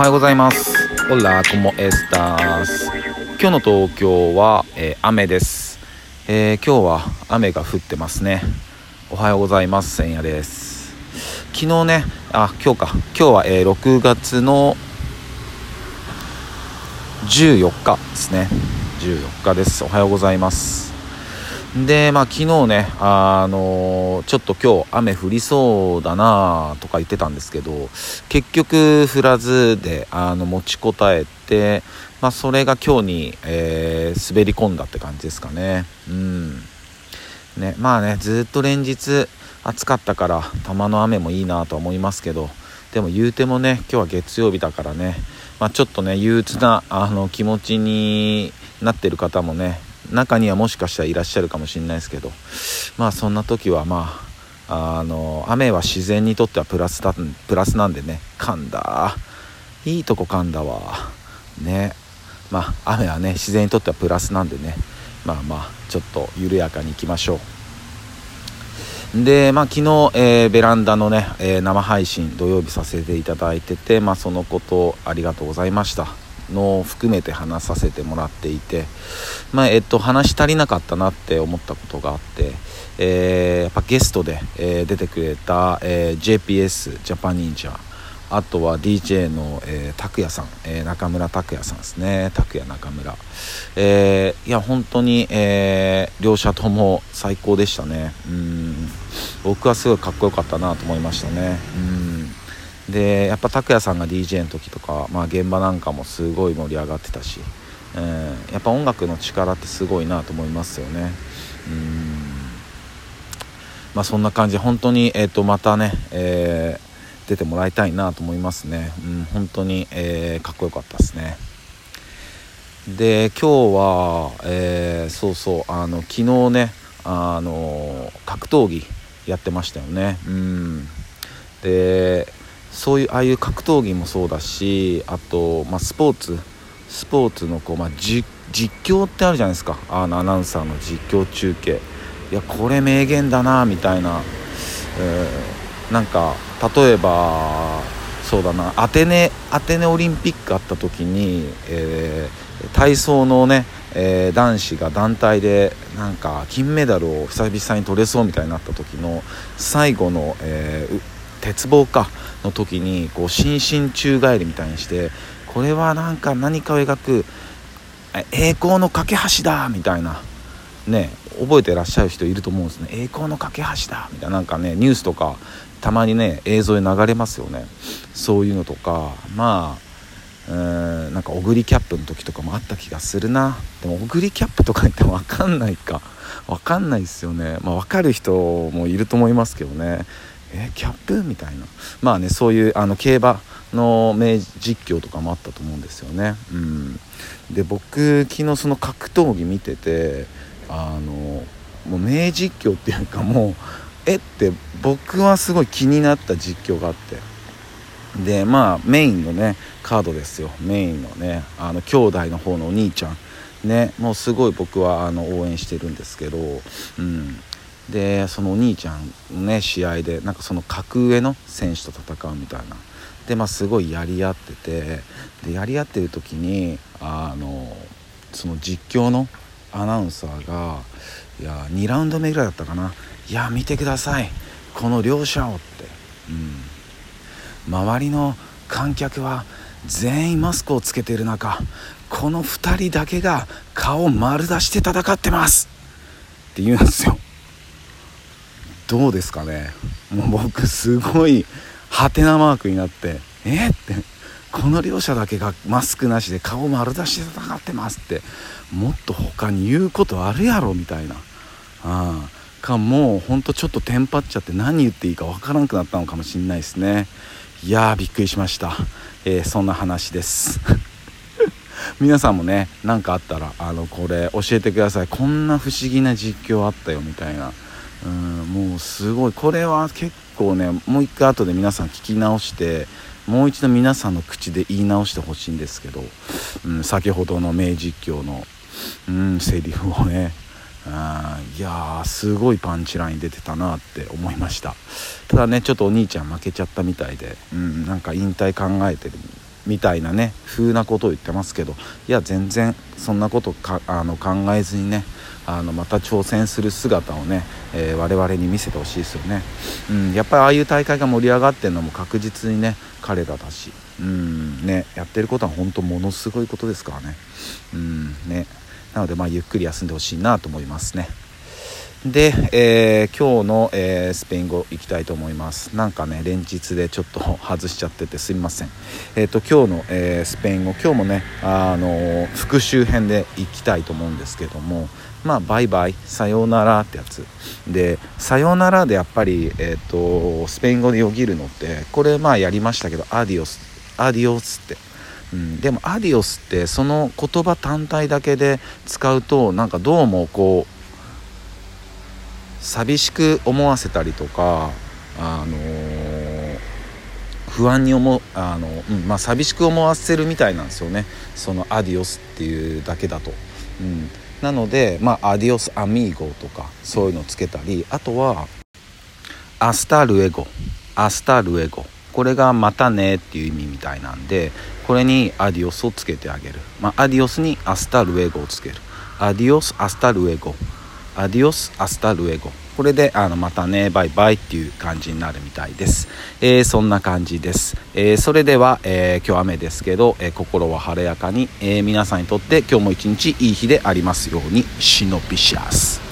はようございます。オラコモエスタース今日の東京は、えー、雨です、えー、今日は雨が降ってますね。おはようございます千夜です。昨日ねあ今日か。今日は、えー、6月の14日ですね。14日です。おはようございます。でまあ昨日ねあのちょっと今日雨降りそうだなとか言ってたんですけど結局降らずであの持ちこたえてまあそれが今日に、えー、滑り込んだって感じですかね。うん。ねまあねずっと連日暑かったからたまの雨もいいなとは思いますけどでも言うてもね今日は月曜日だからねまあ、ちょっとね憂鬱なあの気持ちになってる方もね中にはもしかしたらいらっしゃるかもしれないですけど。まあそんな時はまああの雨は自然にとってはプラスだプラスなんでね。噛んだいいとこ噛んだわね。まあ雨はね自然にとってはプラスなんでね。まあまあちょっと緩やかにいきましょう。でまあ昨日、えー、ベランダのね、えー、生配信土曜日させていただいててまあそのことありがとうございました。のを含めて話させてもらっていて、まあ、えっと、話し足りなかったなって思ったことがあって、えー、やっぱゲストで、えー、出てくれた、えー、JPS ジャパニンジャあとは DJ の、えー、拓也さん、えー、中村拓也さんですね。拓也中村、えー、いや本当に、え、両者とも最高でしたね。うん。僕はすごいかっこよかったなと思いましたね。うん。でやっぱ拓哉さんが DJ の時とか、まあ、現場なんかもすごい盛り上がってたし、えー、やっぱ音楽の力ってすごいなと思いますよね。うん。まあそんな感じ本当に、えー、とまたね、えー、出てもらいたいなと思いますね、うん、本当に、えー、かっこよかったですね。で今日は、えー、そうそうあの昨日ねあの格闘技やってましたよね。うん。でそういうああいう格闘技もそうだしあと、まあ、スポーツ。スポーツのこう、まあ、実況ってあるじゃないですか。あのアナウンサーの実況中継。いやこれ名言だなみたいな、えー、なんか例えばそうだな。アテネアテネオリンピックあった時に、えー、体操のね、えー、男子が団体でなんか金メダルを久々に取れそうみたいになった時の最後の、えー鉄棒かの時にこう新進宙返りみたいにしてこれはなんか何かを描く栄光の架け橋だみたいな。ね覚えてらっしゃる人いると思うんですね。栄光の架け橋だみたいななんかねニュースとかたまにね映像で流れますよね。そういうのとかまあうんなんかオグリキャップの時とかもあった気がするな。でもオグリキャップとか言っても分かんないか。分かんないですよね。まあ分かる人もいると思いますけどね。えキャップ？みたいな。まあねそういうあの競馬の名実況とかもあったと思うんですよね。うん、で僕昨日その格闘技見ててあのもう名実況っていうかもうえって僕はすごい気になった実況があって。でまあメインのねカードですよ。メインのねあの兄弟の方のお兄ちゃん。ねもうすごい僕はあの応援してるんですけど、うん、でそのお兄ちゃんのね試合でなんかその格上の選手と戦うみたいな。でまあすごいやり合っててでやり合ってる時にあのその実況のアナウンサーがいや2ラウンド目ぐらいだったかな。いや見てください。この両者をって、うん、周りの観客は全員マスクをつけている中この2人だけが顔丸出して戦ってます。って言うんですよ。どうですかね。もう僕すごいハテナマークになってえってこの両者だけがマスクなしで顔丸出しで戦ってますってもっと他に言うことあるやろみたいな。あかもうほんとちょっとテンパっちゃって何言っていいかわからなくなったのかもしんないですね。いやーびっくりしました、えー、そんな話です。皆さんもね何かあったらあのこれ教えてください。こんな不思議な実況あったよみたいな。うんもうすごい。これは結構ねもう一回後で皆さん聞き直してもう一度皆さんの口で言い直してほしいんですけど、うん、先ほどの名実況の、うん、セリフをねあいやーすごいパンチライン出てたなって思いました。ただねちょっとお兄ちゃん負けちゃったみたいで、うん、なんか引退考えてるみたいなね風なことを言ってますけどいや全然そんなことかあの考えずにねあのまた挑戦する姿をね、えー、我々に見せてほしいですよね、うん、やっぱりああいう大会が盛り上がってるのも確実にね彼らだし、うんね、やってることは本当ものすごいことですからね,、うんね。なのでまあゆっくり休んでほしいなと思いますね。で、えー、今日の、えー、スペイン語いきたいと思います。なんかね連日でちょっと 外しちゃっててすみません。えっ、ー、と今日の、えスペイン語今日もねあの復習編でいきたいと思うんですけどもまあバイバイさようならってやつ。でさようならでやっぱり、えーと、スペイン語でよぎるのってこれまあやりましたけどアディオスアディオスって。うん、でもアディオスってその言葉単体だけで使うとなんかどうもこう寂しく思わせたりとか、あのー、不安に思あの、うんまあ、寂しく思わせるみたいなんですよね。その「adiós」っていうだけだと。うん、なので、まあ、 adiós amigo とかそういうのをつけたりあとは「hasta luego」「hasta luego」これが「またね」っていう意味みたいなんでこれに「adiós」をつけてあげる、まあ、 adiós に「hasta luego」をつける「adiós hasta luego」adiós hasta luego これであのまたねバイバイっていう感じになるみたいです、えー、そんな感じです、えー、それでは、えー、今日雨ですけど、え心は晴れやかに、え皆さんにとって今日も一日いい日でありますように。シノピシャス。